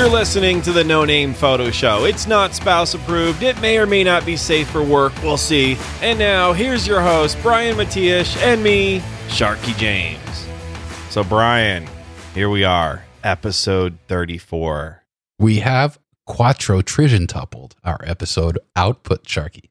You're listening to the No Name Photo Show. It's not spouse approved. It may or may not be safe for work. We'll see. And now, here's your host, Brian Matiash, and me, Sharky James. So, Brian, here we are, episode 34. We have quattro tupled our episode output, Sharky.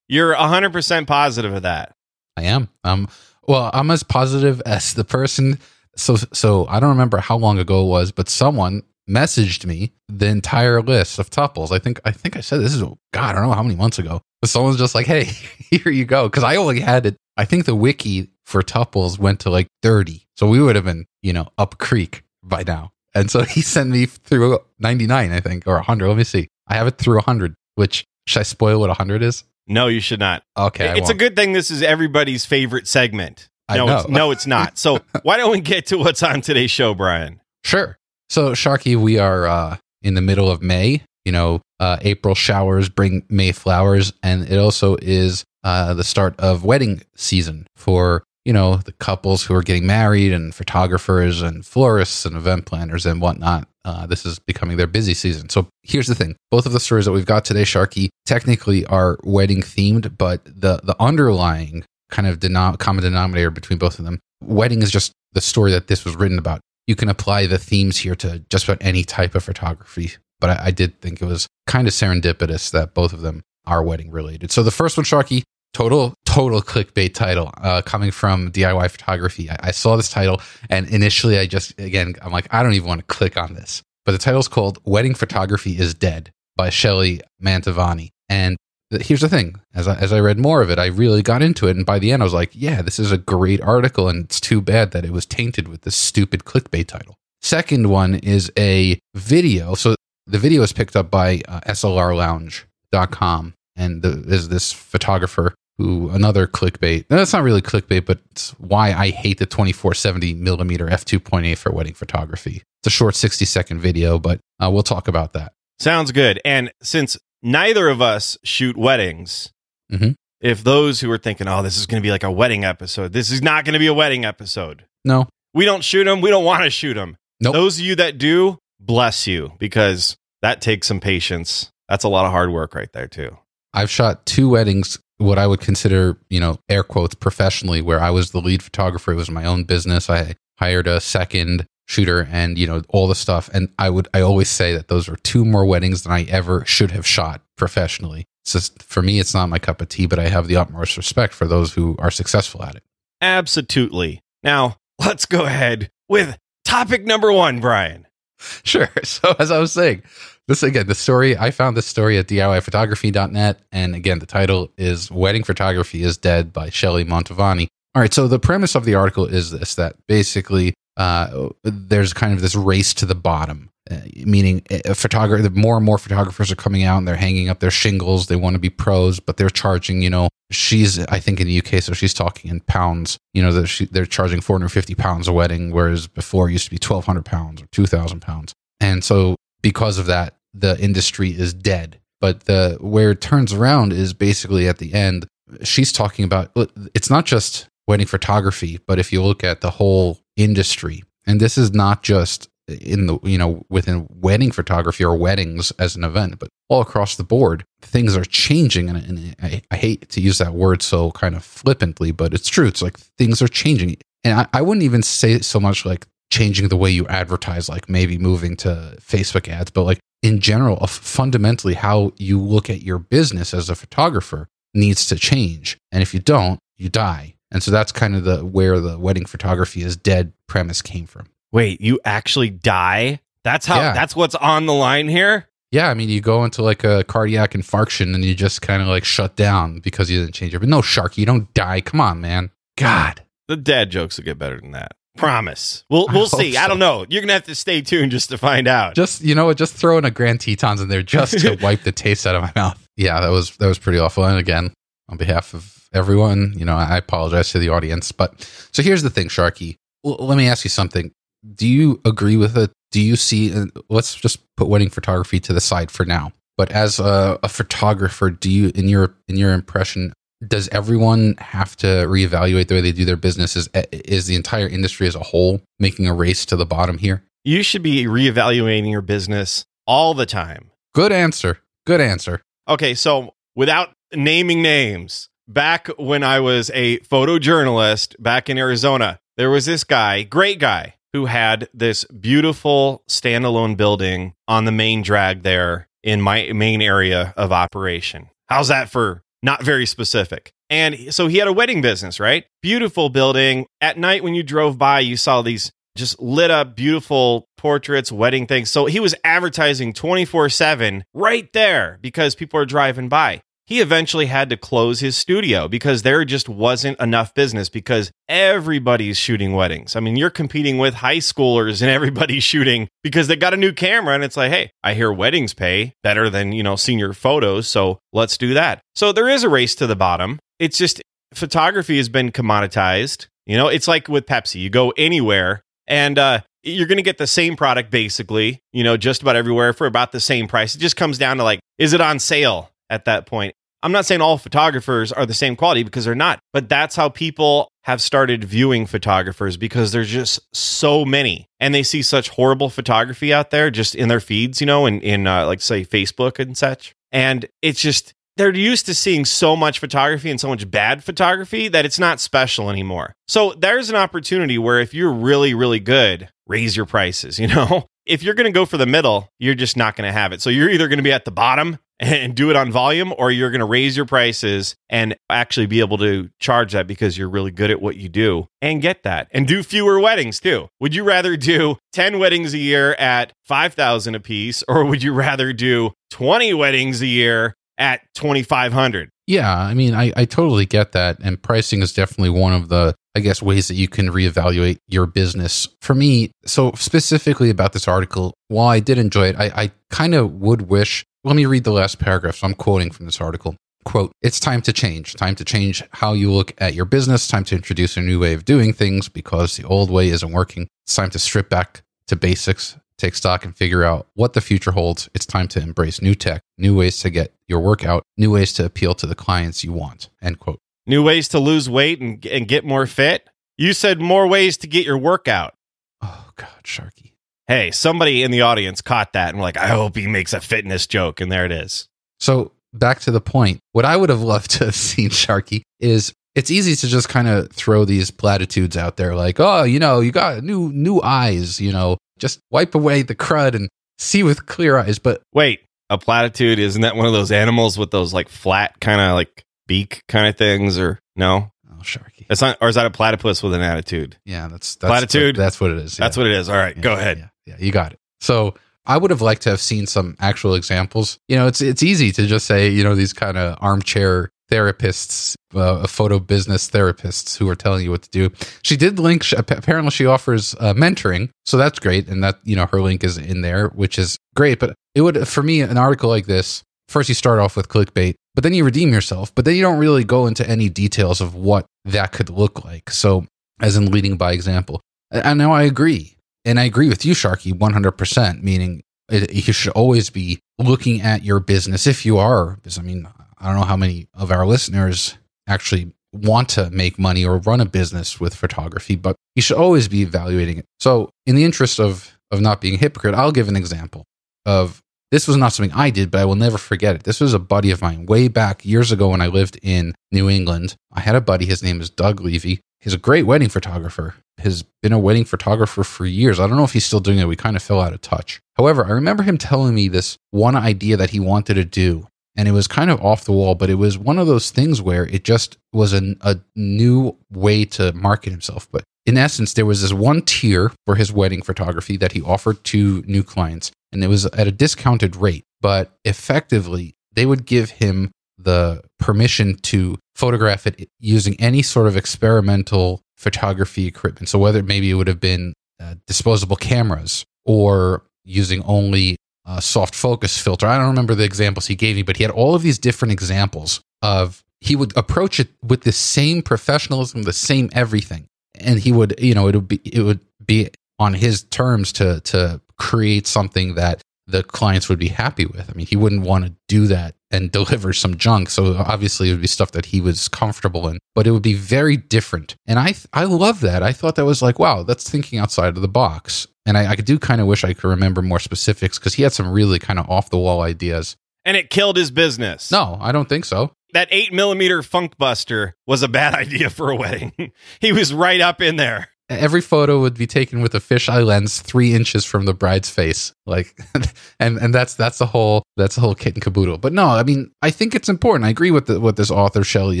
You're 100% positive of that. I am. Um, well, I'm as positive as the person. So, so I don't remember how long ago it was, but someone messaged me the entire list of tuples. I think I think I said this is God, I don't know how many months ago. But someone's just like, "Hey, here you go," because I only had it. I think the wiki for tuples went to like thirty, so we would have been, you know, up creek by now. And so he sent me through ninety nine, I think, or hundred. Let me see. I have it through hundred. Which should I spoil what hundred is? No, you should not. Okay, it's a good thing. This is everybody's favorite segment. I no. It's, no, it's not. So why don't we get to what's on today's show, Brian? Sure. So, Sharky, we are uh, in the middle of May. You know, uh, April showers bring May flowers, and it also is uh, the start of wedding season for you know the couples who are getting married and photographers and florists and event planners and whatnot. Uh, this is becoming their busy season. So here's the thing: both of the stories that we've got today, Sharky, technically are wedding themed, but the the underlying kind of denom- common denominator between both of them, wedding is just the story that this was written about you can apply the themes here to just about any type of photography. But I, I did think it was kind of serendipitous that both of them are wedding related. So the first one, Sharky, total total clickbait title uh, coming from DIY photography. I, I, saw this title and initially I just again I'm like I don't even want to click on this. But the title's called "Wedding Photography is Dead" by Shelly Mantovani, and here's the thing. As I, as I read more of it i really got into it and by the end i was like yeah this is a great article and it's too bad that it was tainted with this stupid clickbait title. Second one is a video. So the video is picked up by uh, slrlounge.com and the, there's this photographer who another clickbait. That's not really clickbait but it's why i hate the 2470 millimeter f2.8 for wedding photography. It's a short 60 second video but uh, we'll talk about that. Sounds good. And since neither of us shoot weddings. Mhm. If those who are thinking, oh, this is going to be like a wedding episode, this is not going to be a wedding episode. no We don't shoot them. We don't want to shoot them. Nope. Those of you that do, bless you because that takes some patience. That's a lot of hard work right there, too. I've shot two weddings, what I would consider, you know, air quotes professionally, where I was the lead photographer. It was my own business. I hired a second shooter and, you know, all the stuff. And I would, I always say that those were two more weddings than I ever should have shot professionally. It's just, for me, it's not my cup of tea, but I have the utmost respect for those who are successful at it. Absolutely. Now, let's go ahead with topic number one, Brian. Sure. So as I was saying, this again, the story I found this story at DIYphotography.net, and again, the title is "Wedding Photography is Dead" by Shelly Mantovani All right. So the premise of the article is this: that basically uh, there's kind of this race to the bottom, uh, meaning a photographer, more and more photographers are coming out and they're hanging up their shingles. They want to be pros, but they're charging, you know, she's, I think in the UK, so she's talking in pounds, you know, they're charging 450 pounds a wedding, whereas before it used to be 1200 pounds or 2000 pounds. And so because of that, the industry is dead. But the, where it turns around is basically at the end, she's talking about, it's not just wedding photography, but if you look at the whole industry, and this is not just in the you know within wedding photography or weddings as an event, but all across the board, things are changing, and, and I, I, hate to use that word so kind of flippantly, but it's true. It's like things are changing, and I, I wouldn't even say so much like changing the way you advertise, like maybe moving to Facebook ads, but like in general, fundamentally how you look at your business as a photographer needs to change, and if you don't, you die. And so that's kind of the where the wedding photography is dead premise came from. Wait, you actually die? That's how Yeah. that's what's on the line here? Yeah, I mean, you go into like a cardiac infarction and you just kind of like shut down because you didn't change it. But no, Sharky, you don't die. Come on, man. God. The dad jokes will get better than that. Promise. We'll we'll hope see. I don't know. You're gonna have to stay tuned just to find out. Just you know what? Just throw in a Grand Tetons in there just to wipe the taste out of my mouth. Yeah, that was that was pretty awful. And again, on behalf of everyone, you know, I apologize to the audience. But so here's the thing, Sharky. Let me ask you something. Do you agree with it? Do you see? Uh, let's just put wedding photography to the side for now. But as a, a photographer, do you, in your in your impression, does everyone have to reevaluate the way they do their business? Is is the entire industry as a whole making a race to the bottom here? you should be reevaluating your business all the time. Good answer. Good answer. Okay, so without naming names, back when I was a photojournalist back in Arizona, there was this guy, great guy, who had this beautiful standalone building on the main drag there in my main area of operation. How's that for not very specific? And so he had a wedding business, right? Beautiful building. At night, when you drove by, you saw these just lit up, beautiful portraits, wedding things. So he was advertising 24 7 right there because people are driving by he eventually had to close his studio because there just wasn't enough business because everybody's shooting weddings. I mean, you're competing with high schoolers and everybody's shooting because they got a new camera and it's like, hey, I hear weddings pay better than, you know, senior photos, so let's do that. So there is a race to the bottom. It's just photography has been commoditized. You know, it's like with Pepsi. You go anywhere and uh you're going to get the same product basically, you know, just about everywhere for about the same price. It just comes down to like, is it on sale at that point? I'm not saying all photographers are the same quality because they're not, but that's how people have started viewing photographers because there's just so many and they see such horrible photography out there just in their feeds, you know, in, in uh, like say Facebook and such. And it's just, they're used to seeing so much photography and so much bad photography that it's not special anymore. So there's an opportunity where if you're really, really good, raise your prices, you know? If you're going to go for the middle, you're just not going to have it. So you're either going to be at the bottom and do it on volume, or you're going to raise your prices and actually be able to charge that because you're really good at what you do and get that and do fewer weddings too. Would you rather do 10 weddings a year at 5,000 a piece, or would you rather do 20 weddings a year at 2,500? Yeah, I mean, I, I totally get that. And pricing is definitely one of the, I guess, ways that you can reevaluate your business. For me, so specifically about this article, while I did enjoy it, I, I kind of would wish let me read the last paragraph. So I'm quoting from this article. Quote, it's time to change. Time to change how you look at your business. Time to introduce a new way of doing things because the old way isn't working. It's time to strip back to basics, take stock and figure out what the future holds. It's time to embrace new tech, new ways to get your work out, new ways to appeal to the clients you want. End quote. New ways to lose weight and, and get more fit? You said more ways to get your workout. Oh, God, Sharky hey, somebody in the audience caught that and were like, I hope he makes a fitness joke. And there it is. So back to the point. What I would have loved to have seen, Sharky, is it's easy to just kind of throw these platitudes out there like, oh, you know, you got new new eyes, you know, just wipe away the crud and see with clear eyes. But wait, a platitude, isn't that one of those animals with those like flat kind of like beak kind of things or no? Oh, Sharky. That's not, or is that a platypus with an attitude? Yeah, that's, that's platitude. That's what it is. Yeah. That's what it is. All right, yeah, go ahead. Yeah, yeah, you got it. So I would have liked to have seen some actual examples. You know, it's it's easy to just say, you know, these kind of armchair therapists, uh, photo business therapists who are telling you what to do. She did link. Apparently, she offers uh, mentoring, so that's great, and that you know her link is in there, which is great. But it would for me an article like this. First, you start off with clickbait, but then you redeem yourself, but then you don't really go into any details of what that could look like. So, as in leading by example. And now I agree. And I agree with you, Sharky, 100%, meaning it, you should always be looking at your business if you are, because I mean, I don't know how many of our listeners actually want to make money or run a business with photography, but you should always be evaluating it. So, in the interest of, of not being a hypocrite, I'll give an example of this was not something I did, but I will never forget it. This was a buddy of mine way back years ago when I lived in New England. I had a buddy, his name is Doug Levy. He's a great wedding photographer, has been a wedding photographer for years. I don't know if he's still doing it. We kind of fell out of touch. However, I remember him telling me this one idea that he wanted to do. And it was kind of off the wall, but it was one of those things where it just was a, a new way to market himself. But in essence, there was this one tier for his wedding photography that he offered to new clients and it was at a discounted rate, but effectively they would give him the permission to photograph it using any sort of experimental photography equipment. So whether maybe it would have been uh, disposable cameras or using only a soft focus filter. I don't remember the examples he gave me, but he had all of these different examples of he would approach it with the same professionalism, the same everything. And he would, you know, it would be it would be on his terms to to create something that the clients would be happy with. I mean, he wouldn't want to do that and deliver some junk. So obviously it would be stuff that he was comfortable in, but it would be very different. And I I love that. I thought that was like, wow, that's thinking outside of the box. And I, I do kind of wish I could remember more specifics because he had some really kind of off the wall ideas. And it killed his business. No, I don't think so. That eight millimeter funk buster was a bad idea for a wedding. he was right up in there every photo would be taken with a fisheye lens three inches from the bride's face. Like and and that's that's the whole that's the whole kit and caboodle. But no i mean i think it's important. I agree with the, what this author shelley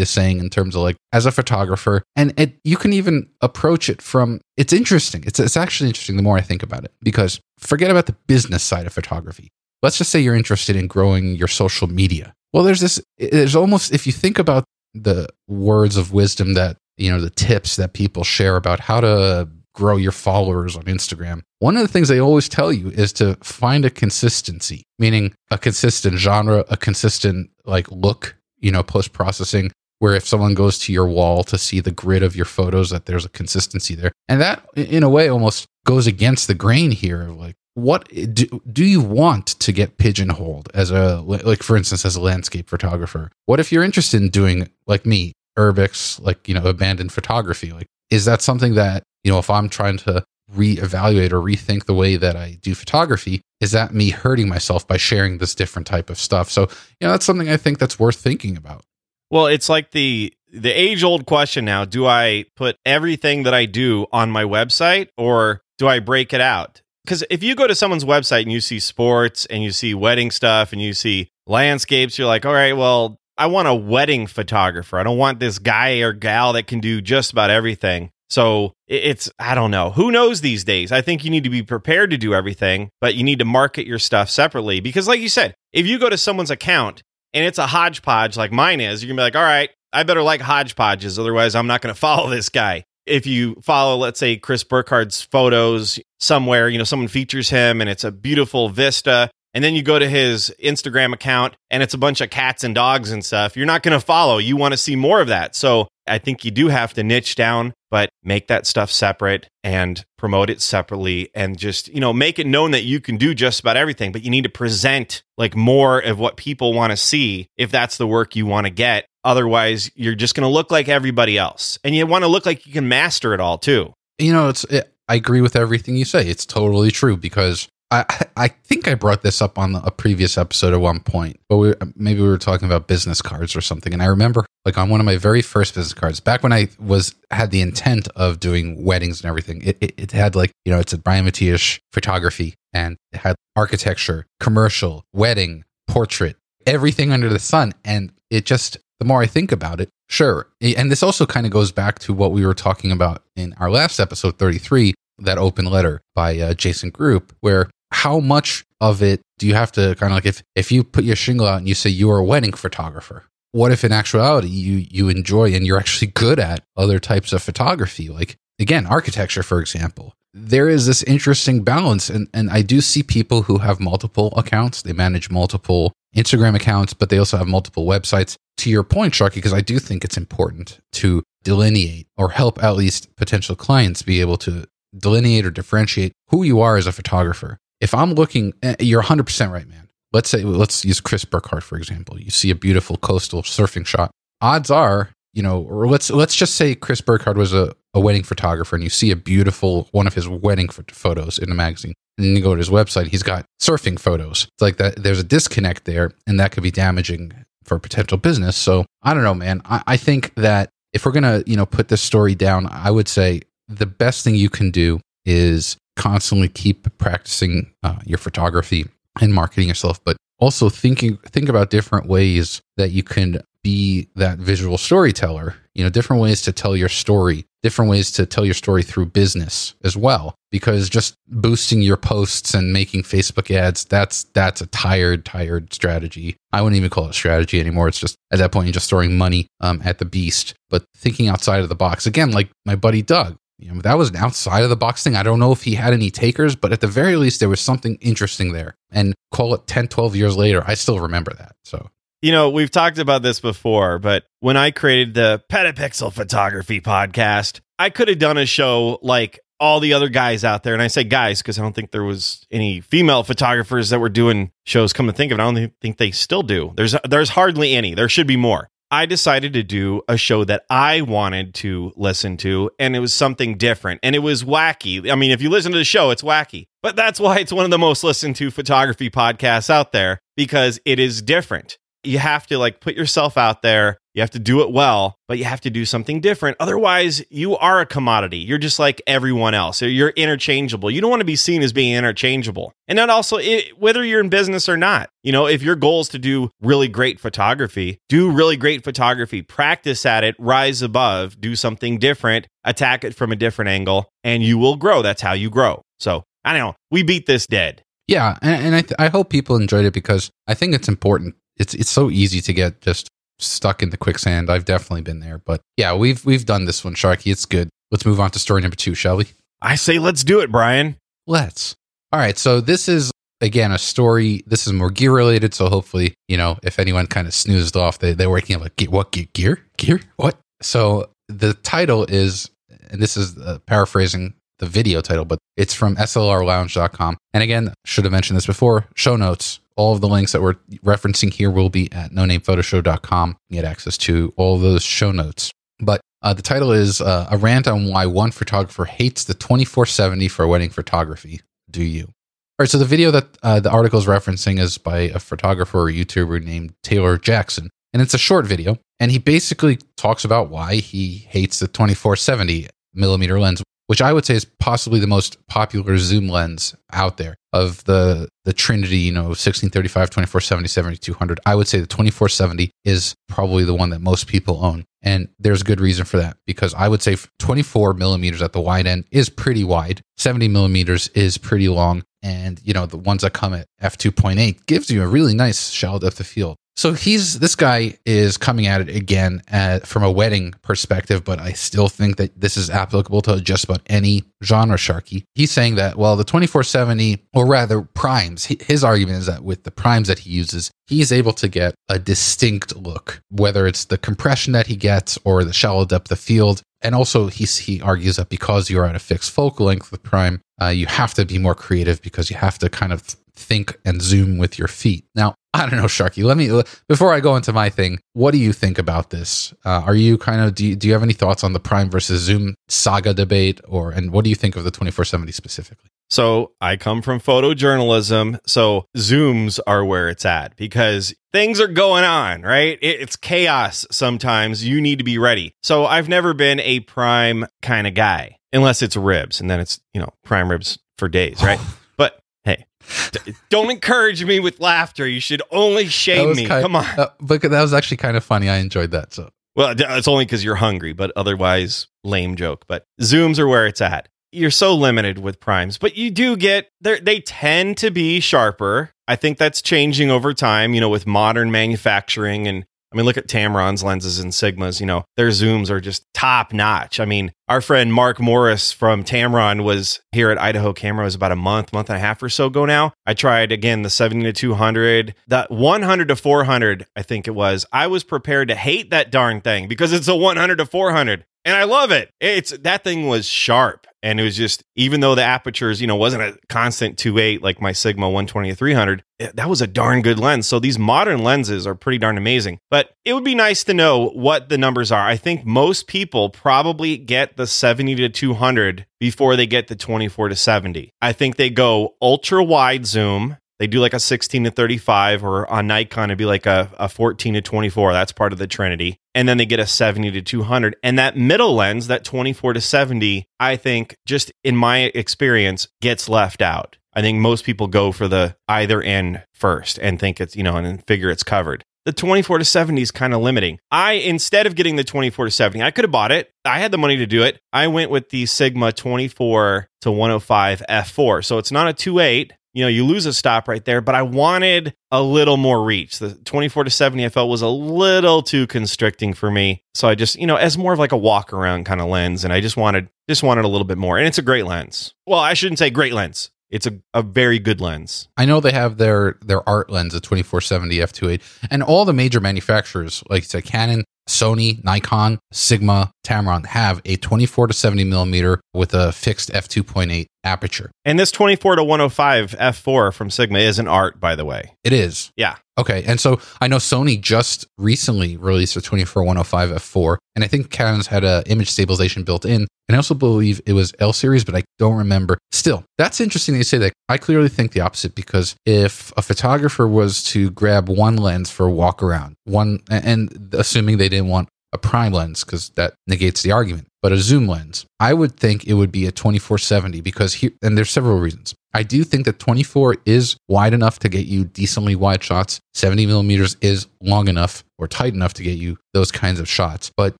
is saying in terms of like as a photographer and it you can even approach it from it's interesting. It's it's actually interesting the more i think about it because forget about the business side of photography. Let's just say you're interested in growing your social media. Well there's this there's almost if you think about the words of wisdom that you know the tips that people share about how to grow your followers on Instagram. One of the things they always tell you is to find a consistency, meaning a consistent genre, a consistent like look, you know, post processing where if someone goes to your wall to see the grid of your photos that there's a consistency there. And that in a way almost goes against the grain here of like what do, do you want to get pigeonholed as a like for instance as a landscape photographer what if you're interested in doing like me urbex, like, you know, abandoned photography. Like, is that something that, you know, if I'm trying to reevaluate or rethink the way that I do photography, is that me hurting myself by sharing this different type of stuff? So, you know, that's something I think that's worth thinking about. Well, it's like the the age old question now, do I put everything that I do on my website or do I break it out? Because if you go to someone's website and you see sports and you see wedding stuff and you see landscapes, you're like, all right, well, I want a wedding photographer. I don't want this guy or gal that can do just about everything. So it's, I don't know. Who knows these days? I think you need to be prepared to do everything, but you need to market your stuff separately. Because, like you said, if you go to someone's account and it's a hodgepodge like mine is, you're going to be like, all right, I better like hodgepodges. Otherwise, I'm not going to follow this guy. If you follow, let's say, Chris Burkard's photos somewhere, you know, someone features him and it's a beautiful vista and then you go to his Instagram account and it's a bunch of cats and dogs and stuff, you're not going to follow. You want to see more of that. So I think you do have to niche down, but make that stuff separate and promote it separately and just, you know, make it known that you can do just about everything, but you need to present like more of what people want to see if that's the work you want to get. Otherwise, you're just going to look like everybody else. And you want to look like you can master it all too. You know, it's, it, I agree with everything you say. It's totally true because I, I think I brought this up on a previous episode at one point, but we maybe we were talking about business cards or something. And I remember, like on one of my very first business cards, back when I was had the intent of doing weddings and everything, it, it, it had like you know it's a Brian Matiash photography, and it had architecture, commercial, wedding, portrait, everything under the sun, and it just the more I think about it, sure. And this also kind of goes back to what we were talking about in our last episode 33, that open letter by uh, Jason Groupp, where how much of it do you have to kind of like if if you put your shingle out and you say you are a wedding photographer what if in actuality you you enjoy and you're actually good at other types of photography? Like again architecture for example. There is this interesting balance and and I do see people who have multiple accounts. They manage multiple Instagram accounts but they also have multiple websites. To your point Sharky because I do think it's important to delineate or help at least potential clients be able to delineate or differentiate who you are as a photographer if I'm looking, eh, you're 100% right, man. Let's say, let's use Chris Burkard, for example. You see a beautiful coastal surfing shot. Odds are, you know, or let's, let's just say Chris Burkard was a, a wedding photographer and you see a beautiful, one of his wedding photos in a magazine. And then you go to his website, he's got surfing photos. It's like that, there's a disconnect there and that could be damaging for potential business. So I don't know, man. I, I think that if we're going to, you know, put this story down, I would say the best thing you can do is constantly keep practicing uh, your photography and marketing yourself, but also thinking think about different ways that you can be that visual storyteller. You know, different ways to tell your story, different ways to tell your story through business as well. Because just boosting your posts and making Facebook ads, that's that's a tired, tired strategy. I wouldn't even call it strategy anymore. It's just at that point you're just throwing money um, at the beast. But thinking outside of the box again, like my buddy Doug, you know, that was an outside of the box thing. I don't know if he had any takers, but at the very least, there was something interesting there. And call it 10, 12 years later, I still remember that. So, you know, we've talked about this before, but when I created the Petapixel Photography podcast, I could have done a show like all the other guys out there. And I say guys because I don't think there was any female photographers that were doing shows. Come to think of it, I don't think they still do. There's there's hardly any. There should be more. I decided to do a show that I wanted to listen to, and it was something different. And it was wacky. I mean, if you listen to the show, it's wacky. But that's why it's one of the most listened to photography podcasts out there because it is different you have to like put yourself out there. You have to do it well, but you have to do something different. Otherwise, you are a commodity. You're just like everyone else. You're interchangeable. You don't want to be seen as being interchangeable. And then also, it, whether you're in business or not, you know, if your goal is to do really great photography, do really great photography, practice at it, rise above, do something different, attack it from a different angle, and you will grow. That's how you grow. So I don't know. We beat this dead. Yeah, and, and I, th- I hope people enjoyed it because I think it's important it's it's so easy to get just stuck in the quicksand. I've definitely been there, but yeah, we've we've done this one, Sharky. It's good. Let's move on to story number two, shall we? I say let's do it, Brian. Let's. All right. So this is again a story. This is more gear related. So hopefully, you know, if anyone kind of snoozed off, they they're waking up like, what gear? Gear? Gear? What? So the title is, and this is uh, paraphrasing the video title, but it's from slrlounge.com. And again, should have mentioned this before. Show notes all of the links that we're referencing here will be at nonamephotoshow.com. You get access to all those show notes. But uh, the title is uh, A Rant on Why One Photographer Hates the 2470 for Wedding Photography. Do you? All right, so the video that uh, the article is referencing is by a photographer or YouTuber named Taylor Jackson. And it's a short video. And he basically talks about why he hates the 2470 millimeter lens, which I would say is possibly the most popular zoom lens out there of the the Trinity, you know, 1635, 2470, 7200. I would say the 2470 is probably the one that most people own. And there's good reason for that because I would say 24 millimeters at the wide end is pretty wide, 70 millimeters is pretty long. And, you know, the ones that come at f2.8 gives you a really nice shallow depth of field. So he's this guy is coming at it again at, from a wedding perspective, but I still think that this is applicable to just about any genre sharky. He's saying that well, the 2470 or rather primes, his argument is that with the primes that he uses, he's able to get a distinct look, whether it's the compression that he gets or the shallow depth of field. And also, he's, he argues that because you're at a fixed focal length with prime, uh, you have to be more creative because you have to kind of think and zoom with your feet. Now, I don't know, Sharky. Let me before I go into my thing. What do you think about this? Uh, are you kind of do you, do you have any thoughts on the prime versus zoom saga debate, or and what do you think of the twenty four seventy specifically? So I come from photojournalism, so zooms are where it's at because things are going on, right? It's chaos sometimes. You need to be ready. So I've never been a prime kind of guy unless it's ribs, and then it's you know prime ribs for days, right? But hey, d- don't encourage me with laughter. You should only shame me. Kind, Come on. Uh, but that was actually kind of funny. I enjoyed that. So well, it's only because you're hungry, but otherwise, lame joke. But zooms are where it's at. You're so limited with primes, but you do get they tend to be sharper. I think that's changing over time, you know, with modern manufacturing and I mean, look at Tamron's lenses and Sigmas. You know, their zooms are just top notch. I mean, our friend Mark Morris from Tamron was here at Idaho Camera was about a month, month and a half or so ago now. I tried again the 70 to 200, that 100 to 400, I think it was. I was prepared to hate that darn thing because it's a 100 to 400 and I love it. It's that thing was sharp and it was just even though the apertures you know wasn't a constant 2.8 like my sigma 120 300 eh, that was a darn good lens. So these modern lenses are pretty darn amazing. But it would be nice to know what the numbers are. I think most people probably get the 70 to 200 before they get the 24 to 70 i think they go ultra wide zoom they do like a 16 to 35 or on nikon it'd be like a, a 14 to 24 that's part of the trinity and then they get a 70 to 200 and that middle lens that 24 to 70 i think just in my experience gets left out i think most people go for the either end first and think it's you know and figure it's covered the 24 to 70 is kind of limiting. I, instead of getting the 24 to 70, I could have bought it. I had the money to do it. I went with the Sigma 24 to 105 f4. So it's not a 2.8 you know, you lose a stop right there, but I wanted a little more reach. The 24 to 70 I felt was a little too constricting for me. So I just, you know, as more of like a walk around kind of lens and I just wanted just wanted a little bit more. And it's a great lens. Well, I shouldn't say great lens. It's a, a very good lens. I know they have their their art lens, a 2470 f2.8, and all the major manufacturers, like you said, Canon, Sony, Nikon, Sigma, Tamron have a 24 to 70 millimeter with a fixed f2.8 aperture. And this 24 to 105 f4 from Sigma is an art, by the way. It is. Yeah. Okay. And so I know Sony just recently released a 24 105 f4, and I think Canon's had a image stabilization built in. And I also believe it was L series, but I don't remember. Still, that's interesting that you say that. I clearly think the opposite because if a photographer was to grab one lens for a walk around, one, and assuming they didn't want a prime lens because that negates the argument, but a zoom lens, I would think it would be a 2470 because here, and there's several reasons. I do think that 24 is wide enough to get you decently wide shots. 70 millimeters is long enough or tight enough to get you those kinds of shots. But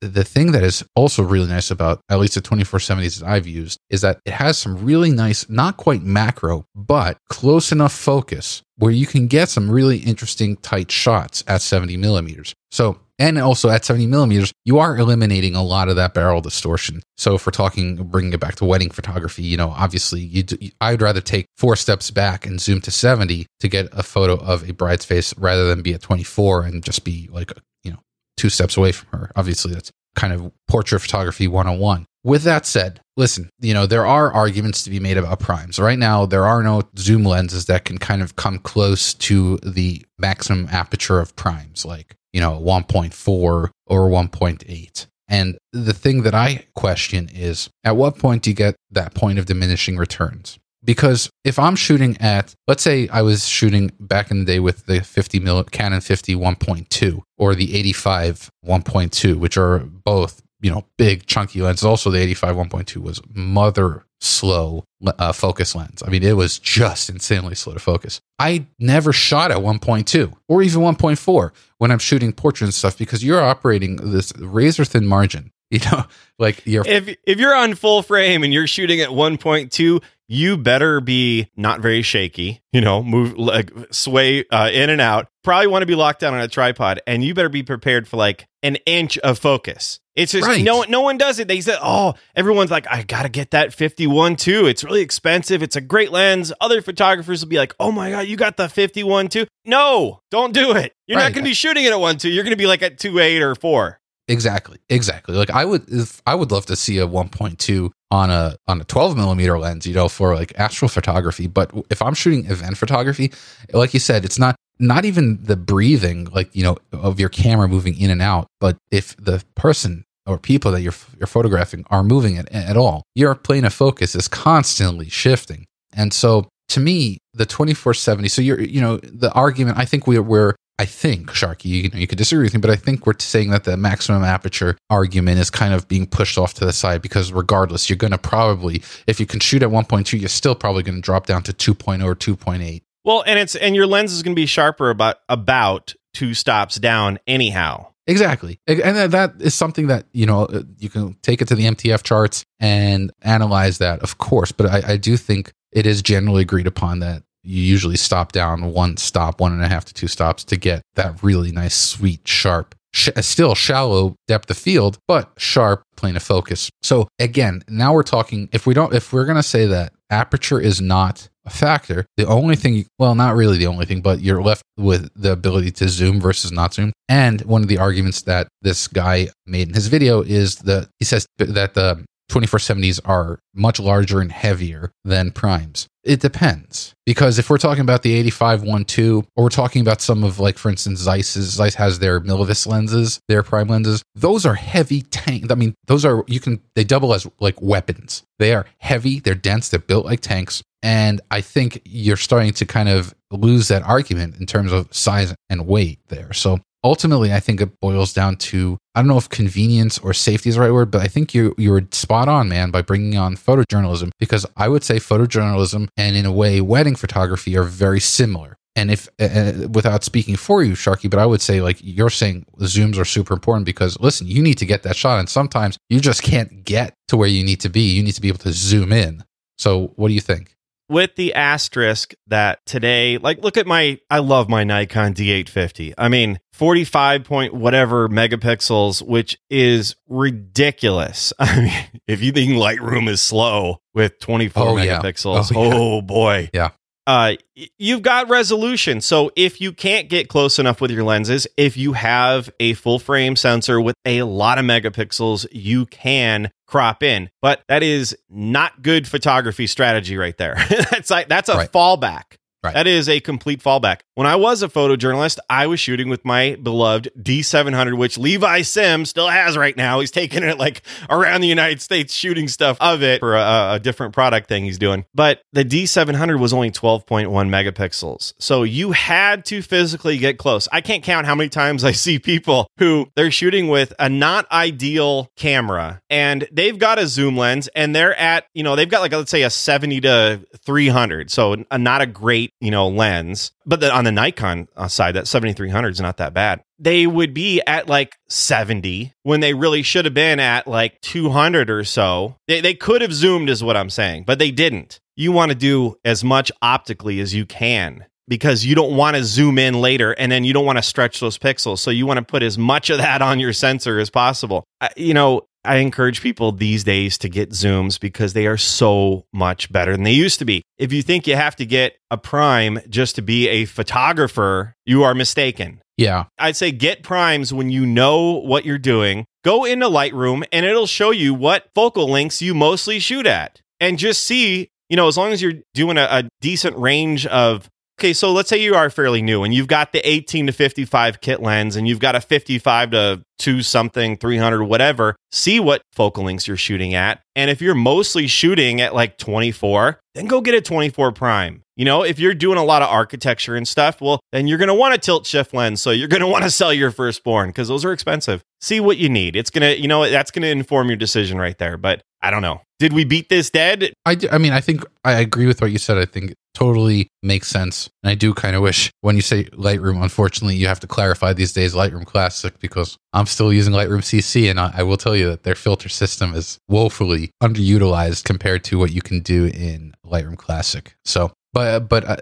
the thing that is also really nice about at least the 2470s that I've used is that it has some really nice, not quite macro, but close enough focus where you can get some really interesting tight shots at 70 millimeters. So and also at 70 millimeters, you are eliminating a lot of that barrel distortion. So if we're talking, bringing it back to wedding photography, you know, obviously you I'd rather take four steps back and zoom to 70 to get a photo of a bride's face rather than be at 24 and just be like, you know, two steps away from her. Obviously that's kind of portrait photography 101. With that said, listen, you know, there are arguments to be made about primes. Right now, there are no zoom lenses that can kind of come close to the maximum aperture of primes, like, you know, 1.4 or 1.8. And the thing that I question is at what point do you get that point of diminishing returns? Because if I'm shooting at, let's say I was shooting back in the day with the 50 mil Canon 50 1.2 or the 85 1.2, which are both you know, big chunky lenses. Also, the 85 1.2 was mother slow uh, focus lens. I mean, it was just insanely slow to focus. I never shot at 1.2 or even 1.4 when I'm shooting portrait and stuff because you're operating this razor thin margin. You know, like you're if if you're on full frame and you're shooting at 1.2, you better be not very shaky. You know, move like sway uh, in and out. Probably want to be locked down on a tripod, and you better be prepared for like an inch of focus. It's just right. no no one does it. They said, "Oh, everyone's like, I got to get that 51 too. It's really expensive. It's a great lens." Other photographers will be like, "Oh my god, you got the 51 too?" No, don't do it. You're right. not going to be shooting it at 1 2. You're going to be like at 2 8 or 4. Exactly. Exactly. Like I would if I would love to see a 1.2 on a on a 12 millimeter lens, you know, for like astrophotography, but if I'm shooting event photography, like you said, it's not not even the breathing like, you know, of your camera moving in and out, but if the person or people that you're you're photographing are moving it at all. Your plane of focus is constantly shifting. And so to me, the 2470, so you're, you know, the argument, I think we're, we're I think, Sharky, you, know, you could disagree with me, but I think we're saying that the maximum aperture argument is kind of being pushed off to the side because regardless, you're going to probably, if you can shoot at 1.2, you're still probably going to drop down to 2.0 or 2.8. Well, and it's, and your lens is going to be sharper about, about two stops down anyhow. Exactly. And that is something that, you know, uh, you can take it to the MTF charts and analyze that, of course. But I, I do think it is generally agreed upon that you usually stop down one stop, one and a half to two stops to get that really nice, sweet, sharp, sh- uh, still shallow depth of field, but sharp plane of focus. So again, now we're talking, if we don't, if we're to say that aperture is not a factor. The only thing, well, not really the only thing, but you're left with the ability to zoom versus not zoom. And one of the arguments that this guy made in his video is that he says that the 2470s are much larger and heavier than primes. It depends. Because if we're talking about the 85 1.2, or we're talking about some of, like, for instance, Zeiss's, Zeiss has their Milvus lenses, their prime lenses, those are heavy tank. I mean, those are, you can, they double as like weapons. They are heavy, they're dense, they're built like tanks. And I think you're starting to kind of lose that argument in terms of size and weight there. So ultimately, I think it boils down to I don't know if convenience or safety is the right word, but I think you you were spot on, man, by bringing on photojournalism because I would say photojournalism and in a way wedding photography are very similar. And if, uh, without speaking for you, Sharky, but I would say, like you're saying, zooms are super important because listen, you need to get that shot. And sometimes you just can't get to where you need to be. You need to be able to zoom in. So, what do you think? With the asterisk that today, like, look at my, I love my Nikon D850. I mean, 45 point whatever megapixels, which is ridiculous. I mean, if you think Lightroom is slow with 24 oh, megapixels, oh, yeah. Oh, oh yeah. boy. Yeah. Uh, you've got resolution. So if you can't get close enough with your lenses, if you have a full frame sensor with a lot of megapixels, you can crop in. But that is not good photography strategy right there. that's like that's a Right. fallback. Right. That is a complete fallback. When I was a photojournalist, I was shooting with my beloved D700, which Levi Sim still has right now. He's taking it like around the United States, shooting stuff of it for a, a different product thing he's doing. But the D700 was only 12.1 megapixels. So you had to physically get close. I can't count how many times I see people who they're shooting with a not ideal camera and they've got a zoom lens and they're at, you know, they've got like, let's say a 70 to 300. So a, not a great, you know, lens. But the, on the Nikon uh, side, that 7300 is not that bad. They would be at like 70 when they really should have been at like 200 or so. They, they could have zoomed, is what I'm saying, but they didn't. You want to do as much optically as you can because you don't want to zoom in later and then you don't want to stretch those pixels. So you want to put as much of that on your sensor as possible. You know, I encourage people these days to get zooms because they are so much better than they used to be. If you think you have to get a prime just to be a photographer, you are mistaken. Yeah. I'd say get primes when you know what you're doing. Go into Lightroom and it'll show you what focal lengths you mostly shoot at. And just see, you know, as long as you're doing a, a decent range of Okay, so let's say you are fairly new and you've got the 18 to 55 kit lens and you've got a 55 to 2 something, 300, whatever. See what focal lengths you're shooting at. And if you're mostly shooting at like 24, then go get a 24 prime. You know, if you're doing a lot of architecture and stuff, well, then you're going to want a tilt shift lens. So you're going to want to sell your firstborn because those are expensive. See what you need. It's going to, you know, that's going to inform your decision right there. But I don't know. Did we beat this dead? I, I mean, I think I agree with what you said. I think totally makes sense. And I do kind of wish when you say Lightroom, unfortunately, you have to clarify these days Lightroom Classic because I'm still using Lightroom CC. And I, I will tell you that their filter system is woefully underutilized compared to what you can do in Lightroom Classic. So, but, but uh,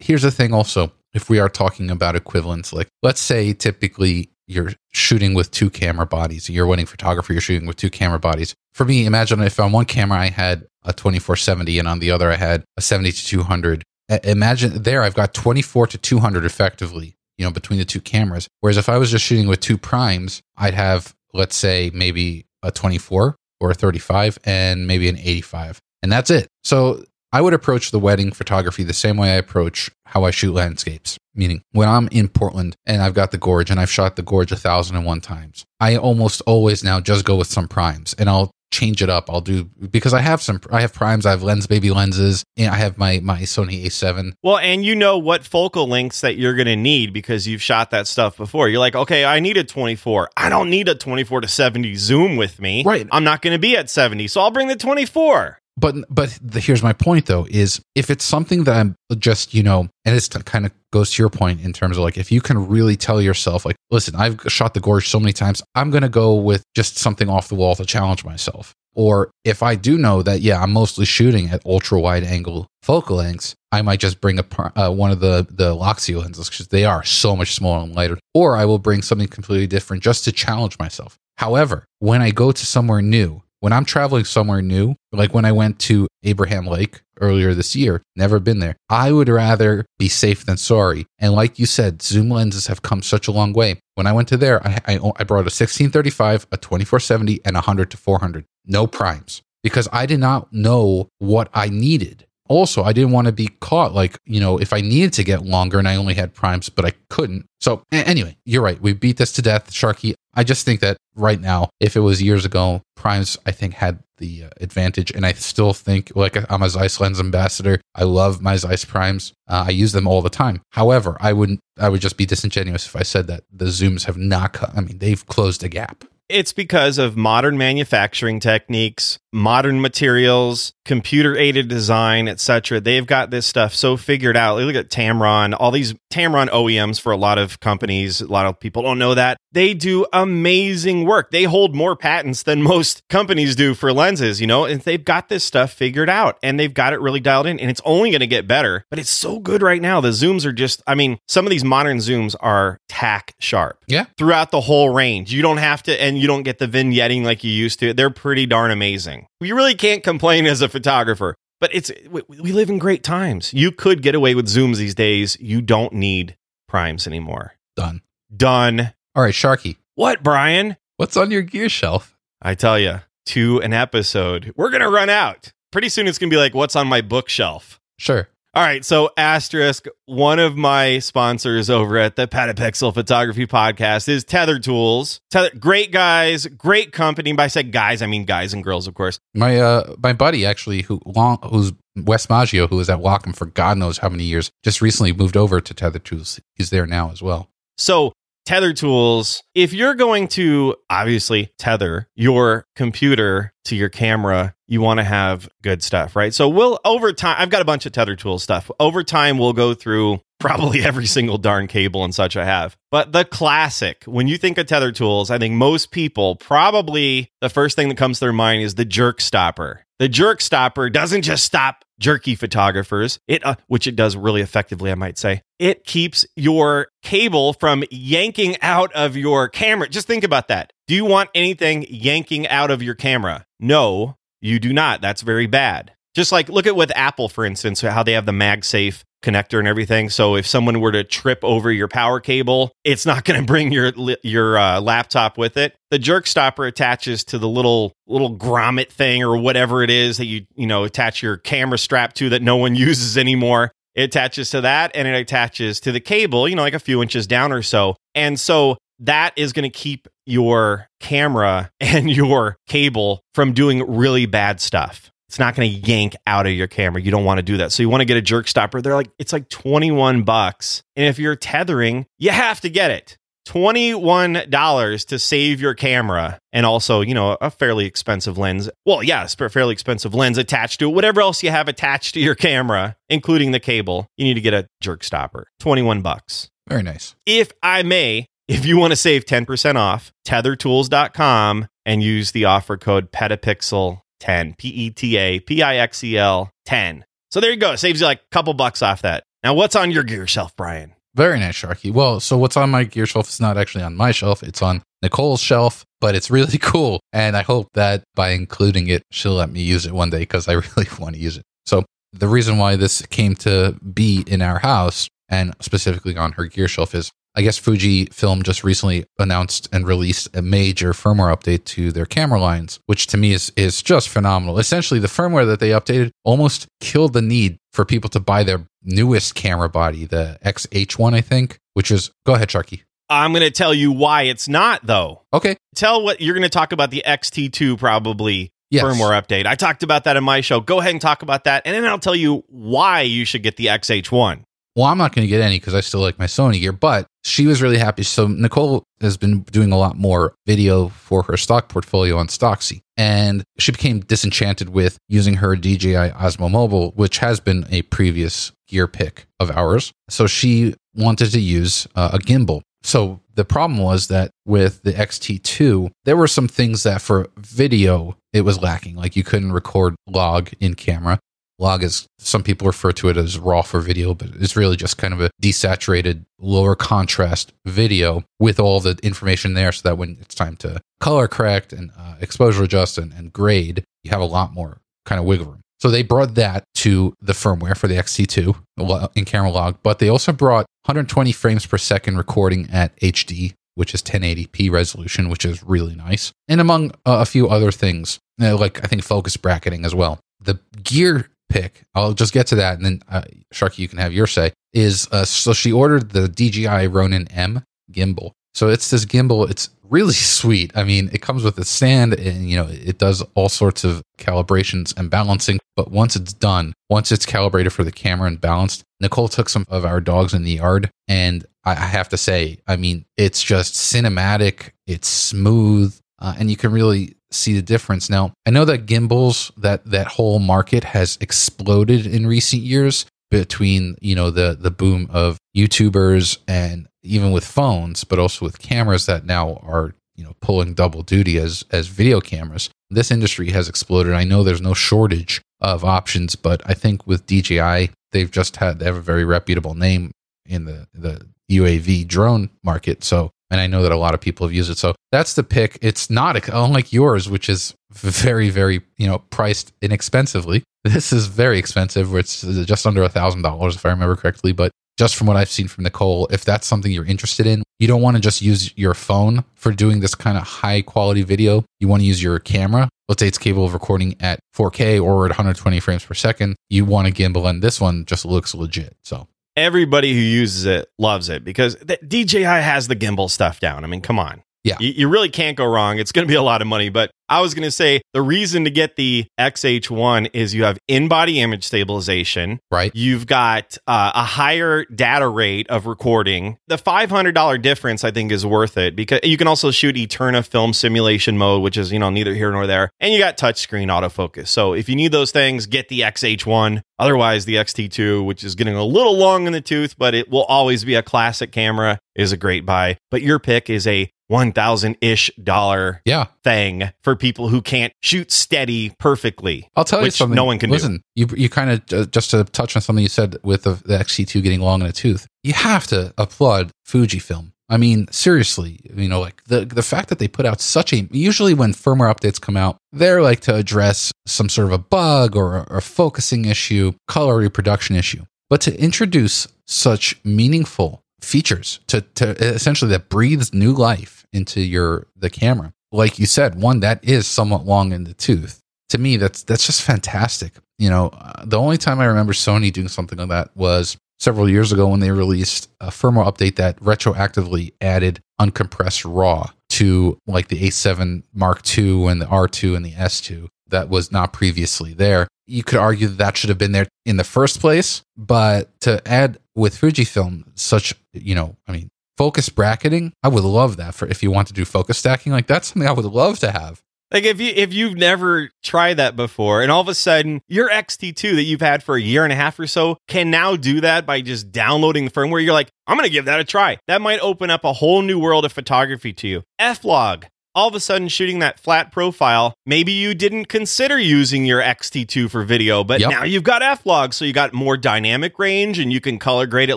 here's the thing also if we are talking about equivalents, like let's say typically you're shooting with two camera bodies. You're winning photographer, you're shooting with two camera bodies. For me, imagine if on one camera I had a 2470 and on the other I had a 70 to 200. Imagine there I've got 24 to 200 effectively, you know, between the two cameras. Whereas if I was just shooting with two primes, I'd have, let's say, maybe a 24 or a 35 and maybe an 85. And that's it. So I would approach the wedding photography the same way I approach how I shoot landscapes. Meaning, when I'm in Portland and I've got the gorge and I've shot the gorge a thousand and one times, I almost always now just go with some primes and I'll change it up. I'll do because I have some, I have primes, I have Lensbaby lenses, and I have my my Sony A7. Well, and you know what focal lengths that you're going to need because you've shot that stuff before. You're like, okay, I need a 24. I don't need a 24 to 70 zoom with me. Right. I'm not going to be at 70, so I'll bring the 24. But but the, here's my point though: is if it's something that I'm just you know, and it's kind of goes to your point in terms of like if you can really tell yourself like, listen, I've shot the gorge so many times, I'm gonna go with just something off the wall to challenge myself. Or if I do know that yeah, I'm mostly shooting at ultra wide angle focal lengths, I might just bring a uh, one of the the Loxia lenses because they are so much smaller and lighter. Or I will bring something completely different just to challenge myself. However, when I go to somewhere new, when I'm traveling somewhere new, like when I went to Abraham Lake earlier this year, never been there, I would rather be safe than sorry. And like you said, zoom lenses have come such a long way. When I went to there, I, I, I brought a 1635, a 2470, and a 100 to 400. No primes because I did not know what I needed. Also, I didn't want to be caught like, you know, if I needed to get longer and I only had primes, but I couldn't. So, anyway, you're right. We beat this to death, Sharky. I just think that right now, if it was years ago, primes, I think, had the uh, advantage. And I still think, like, I'm a Zeiss lens ambassador. I love my Zeiss primes. Uh, I use them all the time. However, I wouldn't, I would just be disingenuous if I said that the zooms have not, co- I mean, they've closed a gap. It's because of modern manufacturing techniques, modern materials, computer aided design, etc. They've got this stuff so figured out. Look at Tamron, all these Tamron OEMs for a lot of companies. A lot of people don't know that. They do amazing work. They hold more patents than most companies do for lenses, you know, and they've got this stuff figured out and they've got it really dialed in and it's only going to get better. But it's so good right now. The zooms are just, I mean, some of these modern zooms are tack sharp Yeah. throughout the whole range. You don't have to, and you don't get the vignetting like you used to. They're pretty darn amazing. You really can't complain as a photographer. But it's we, we live in great times. You could get away with zooms these days. You don't need primes anymore. Done. Done. All right, Sharky, What, Brian? what's on your gear shelf? I tell you, to an episode, we're gonna run out. Pretty soon, it's gonna be like, what's on my bookshelf? Sure. All right, so asterisk, one of my sponsors over at the Petapixel Photography Podcast is Tether Tools. Tether, great guys, great company. By I said guys, I mean guys and girls, of course. My uh my buddy actually who long who's Wes Maggio, who was at Wacom for God knows how many years, just recently moved over to Tether Tools. He's there now as well. So, Tether Tools, if you're going to obviously tether your computer to your camera, you want to have good stuff, right? So, we'll over time, I've got a bunch of Tether tool stuff. Over time, we'll go through probably every single darn cable and such I have. But the classic, when you think of Tether Tools, I think most people probably the first thing that comes to their mind is the jerk stopper. The jerk stopper doesn't just stop jerky photographers, it uh, which it does really effectively, I might say. It keeps your cable from yanking out of your camera. Just think about that. Do you want anything yanking out of your camera? No, you do not. That's very bad. Just like look at with Apple, for instance, how they have the MagSafe connector and everything. So if someone were to trip over your power cable, it's not going to bring your your uh, laptop with it. The jerk stopper attaches to the little little grommet thing or whatever it is that you you know attach your camera strap to that no one uses anymore. It attaches to that and it attaches to the cable, you know, like a few inches down or so. And so that is going to keep your camera and your cable from doing really bad stuff. It's not going to yank out of your camera. You don't want to do that. So you want to get a jerk stopper. They're like, it's like 21 bucks. And if you're tethering, you have to get it. $21 to save your camera and also, you know, a fairly expensive lens. Well, yeah, it's a fairly expensive lens attached to it. Whatever else you have attached to your camera, including the cable, you need to get a jerk stopper. 21 bucks. Very nice. If I may, if you want to save 10% off, tethertools.com and use the offer code petapixel 10 P E T A P I X E L 10. So there you go. It saves you like a couple bucks off that. Now, what's on your gear shelf, Brian? Very nice, Sharky. Well, so what's on my gear shelf is not actually on my shelf. It's on Nicole's shelf, but it's really cool. And I hope that by including it, she'll let me use it one day because I really want to use it. So the reason why this came to be in our house and specifically on her gear shelf is I guess Fujifilm just recently announced and released a major firmware update to their camera lines, which to me is is just phenomenal. Essentially, the firmware that they updated almost killed the need for people to buy their newest camera body, the XH1, I think, which is go ahead, Sharky. I'm going to tell you why it's not, though. Okay. Tell what you're going to talk about the XT2 probably Yes. firmware update. I talked about that in my show. Go ahead and talk about that. And then I'll tell you why you should get the XH1. Well, I'm not going to get any because I still like my Sony gear, but she was really happy. So Nicole has been doing a lot more video for her stock portfolio on Stocksy, and she became disenchanted with using her DJI Osmo Mobile, which has been a previous gear pick of ours. So she wanted to use uh, a gimbal. So the problem was that with the XT2, there were some things that for video it was lacking. Like you couldn't record log in camera. Log is some people refer to it as raw for video, but it's really just kind of a desaturated, lower contrast video with all the information there, so that when it's time to color correct and uh, exposure adjust and, and grade, you have a lot more kind of wiggle room. So they brought that to the firmware for the XT2 in camera log, but they also brought 120 frames per second recording at HD, which is 1080p resolution, which is really nice, and among uh, a few other things, uh, like I think focus bracketing as well. The gear pick, I'll just get to that, and then uh, Sharky, you can have your say. Is uh, so she ordered the DJI Ronin M gimbal. So it's this gimbal. It's really sweet. I mean, it comes with a stand, and you know it does all sorts of calibrations and balancing. But once it's done, once it's calibrated for the camera and balanced, Nicole took some of our dogs in the yard, and I, I have to say, I mean, it's just cinematic. It's smooth, uh, and you can really see the difference. Now, I know that gimbals that that whole market has exploded in recent years between you know the the boom of YouTubers and even with phones, but also with cameras that now are you know pulling double duty as as video cameras. This industry has exploded. I know there's no shortage of options, but I think with DJI, they've just had they have a very reputable name in the the UAV drone market. So And I know that a lot of people have used it. So that's the pick. It's not unlike yours, which is very, very, you know, priced inexpensively. This is very expensive, where it's just under a thousand dollars, if I remember correctly. But just from what I've seen from Nicole, if that's something you're interested in, you don't want to just use your phone for doing this kind of high quality video. You want to use your camera. Let's say it's capable of recording at 4K or at 120 frames per second. You want a gimbal, and this one just looks legit. So everybody who uses it loves it because the, DJI has the gimbal stuff down. I mean, come on. Yeah. You, you really can't go wrong. It's going to be a lot of money, but I was going to say the reason to get the XH1 is you have in body image stabilization. Right. You've got uh, a higher data rate of recording. The $500 difference, I think, is worth it because you can also shoot Eterna film simulation mode, which is, you know, neither here nor there. And you got touchscreen autofocus. So if you need those things, get the XH1. Otherwise, the XT2, which is getting a little long in the tooth, but it will always be a classic camera, is a great buy. But your pick is a 1000 ish dollar yeah. thing for people who can't shoot steady perfectly. I'll tell you which something. No one can Listen, you you kind of uh, just to touch on something you said with the, the XT2 getting long in the tooth. You have to applaud Fujifilm. I mean, seriously, you know, like the the fact that they put out such a usually when firmware updates come out, they're like to address some sort of a bug or a, or a focusing issue, color reproduction issue. But to introduce such meaningful features to, to essentially that breathes new life into your the camera. Like you said, one that is somewhat long in the tooth. To me, that's that's just fantastic. You know, uh, the only time I remember Sony doing something like that was several years ago when they released a firmware update that retroactively added uncompressed RAW to like the A7 Mark II and the R2 and the S2 that was not previously there. You could argue that, that should have been there in the first place, but to add with Fujifilm such, you know, I mean, focus bracketing, I would love that for if you want to do focus stacking. Like that's something I would love to have. Like if you if you've never tried that before and all of a sudden your XT2 that you've had for a year and a half or so can now do that by just downloading the firmware, you're like, I'm to give that a try. That might open up a whole new world of photography to you. F-Log, all of a sudden shooting that flat profile, maybe you didn't consider using your XT2 for video, but yep. now you've got F-Log, so you got more dynamic range and you can color grade it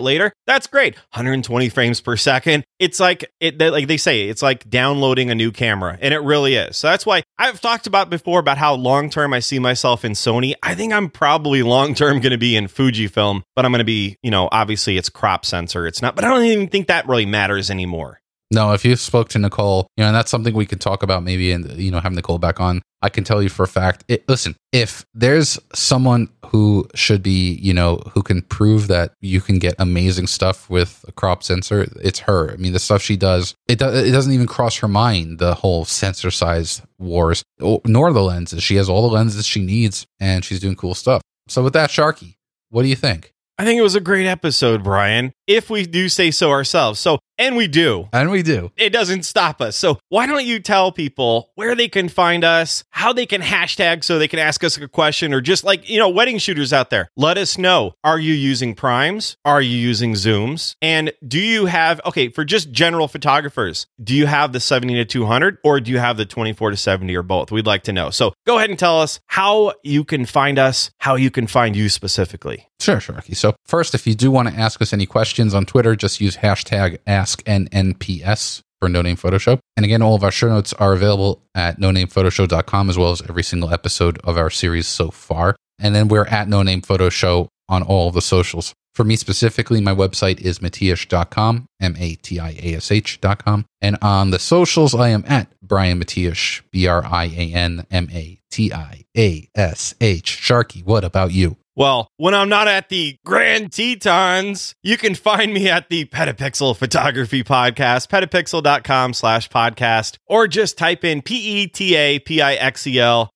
later. That's great. 120 frames per second. It's like it like they say, it's like downloading a new camera, and it really is. So that's why I've talked about before about how long term I see myself in Sony. I think I'm probably long term going to be in Fujifilm, but I'm going to be, you know, obviously it's crop sensor. It's not, but I don't even think that really matters anymore. No, if you spoke to Nicole, you know, and that's something we could talk about maybe and you know have Nicole back on. I can tell you for a fact. It, listen, if there's someone who should be, you know, who can prove that you can get amazing stuff with a crop sensor, it's her. I mean, the stuff she does, it do, it doesn't even cross her mind the whole sensor size wars, oh, nor the lenses. She has all the lenses she needs, and she's doing cool stuff. So with that, Sharky, what do you think? I think it was a great episode, Brian, if we do say so ourselves. So, and we do. And we do. It doesn't stop us. So, why don't you tell people where they can find us, how they can hashtag so they can ask us a question, or just like, you know, wedding shooters out there, let us know. Are you using primes? Are you using zooms? And do you have, okay, for just general photographers, do you have the 70 to 200 or do you have the 24 to 70 or both? We'd like to know. So, go ahead and tell us how you can find us, how you can find you specifically. Sure, Sharky. So first, if you do want to ask us any questions on Twitter, just use hashtag AskNNPS for No Name Photo Show. And again, all of our show notes are available at no name nonamephotoShow.com as well as every single episode of our series so far. And then we're at No Name Photo Show on all the socials. For me specifically, my website is matiash.com, M A T I A S H.com. And on the socials, I am at Brian Matiash, B R I A N M A T I A S H. Sharky, what about you? Well, when I'm not at the Grand Tetons, you can find me at the Petapixel Photography Podcast, petapixel.com slash podcast, or just type in P-E-T-A-P-I-X-E-L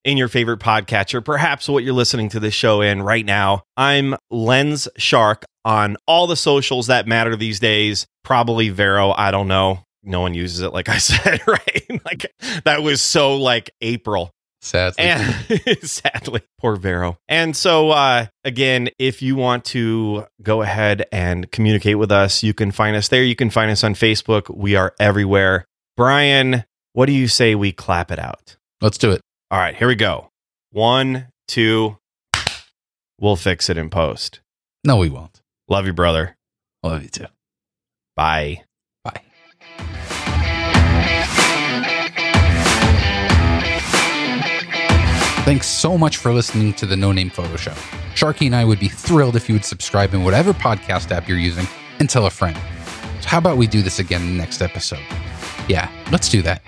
in your favorite podcatcher, perhaps what you're listening to this show in right now. I'm Lens Shark on all the socials that matter these days. Probably Vero, I don't know. No one uses it, like I said, right? like that was so like April. Sadly. And sadly, poor Vero. And so, uh, again, if you want to go ahead and communicate with us, you can find us there. You can find us on Facebook. We are everywhere. Brian, what do you say we clap it out? Let's do it. All right, here we go. One, two. We'll fix it in post. No, we won't. Love you, brother. Love you too. Bye. Bye. Thanks so much for listening to the No Name Photo Show. Sharky and I would be thrilled if you would subscribe in whatever podcast app you're using and tell a friend. So how about we do this again in the next episode? Yeah, let's do that.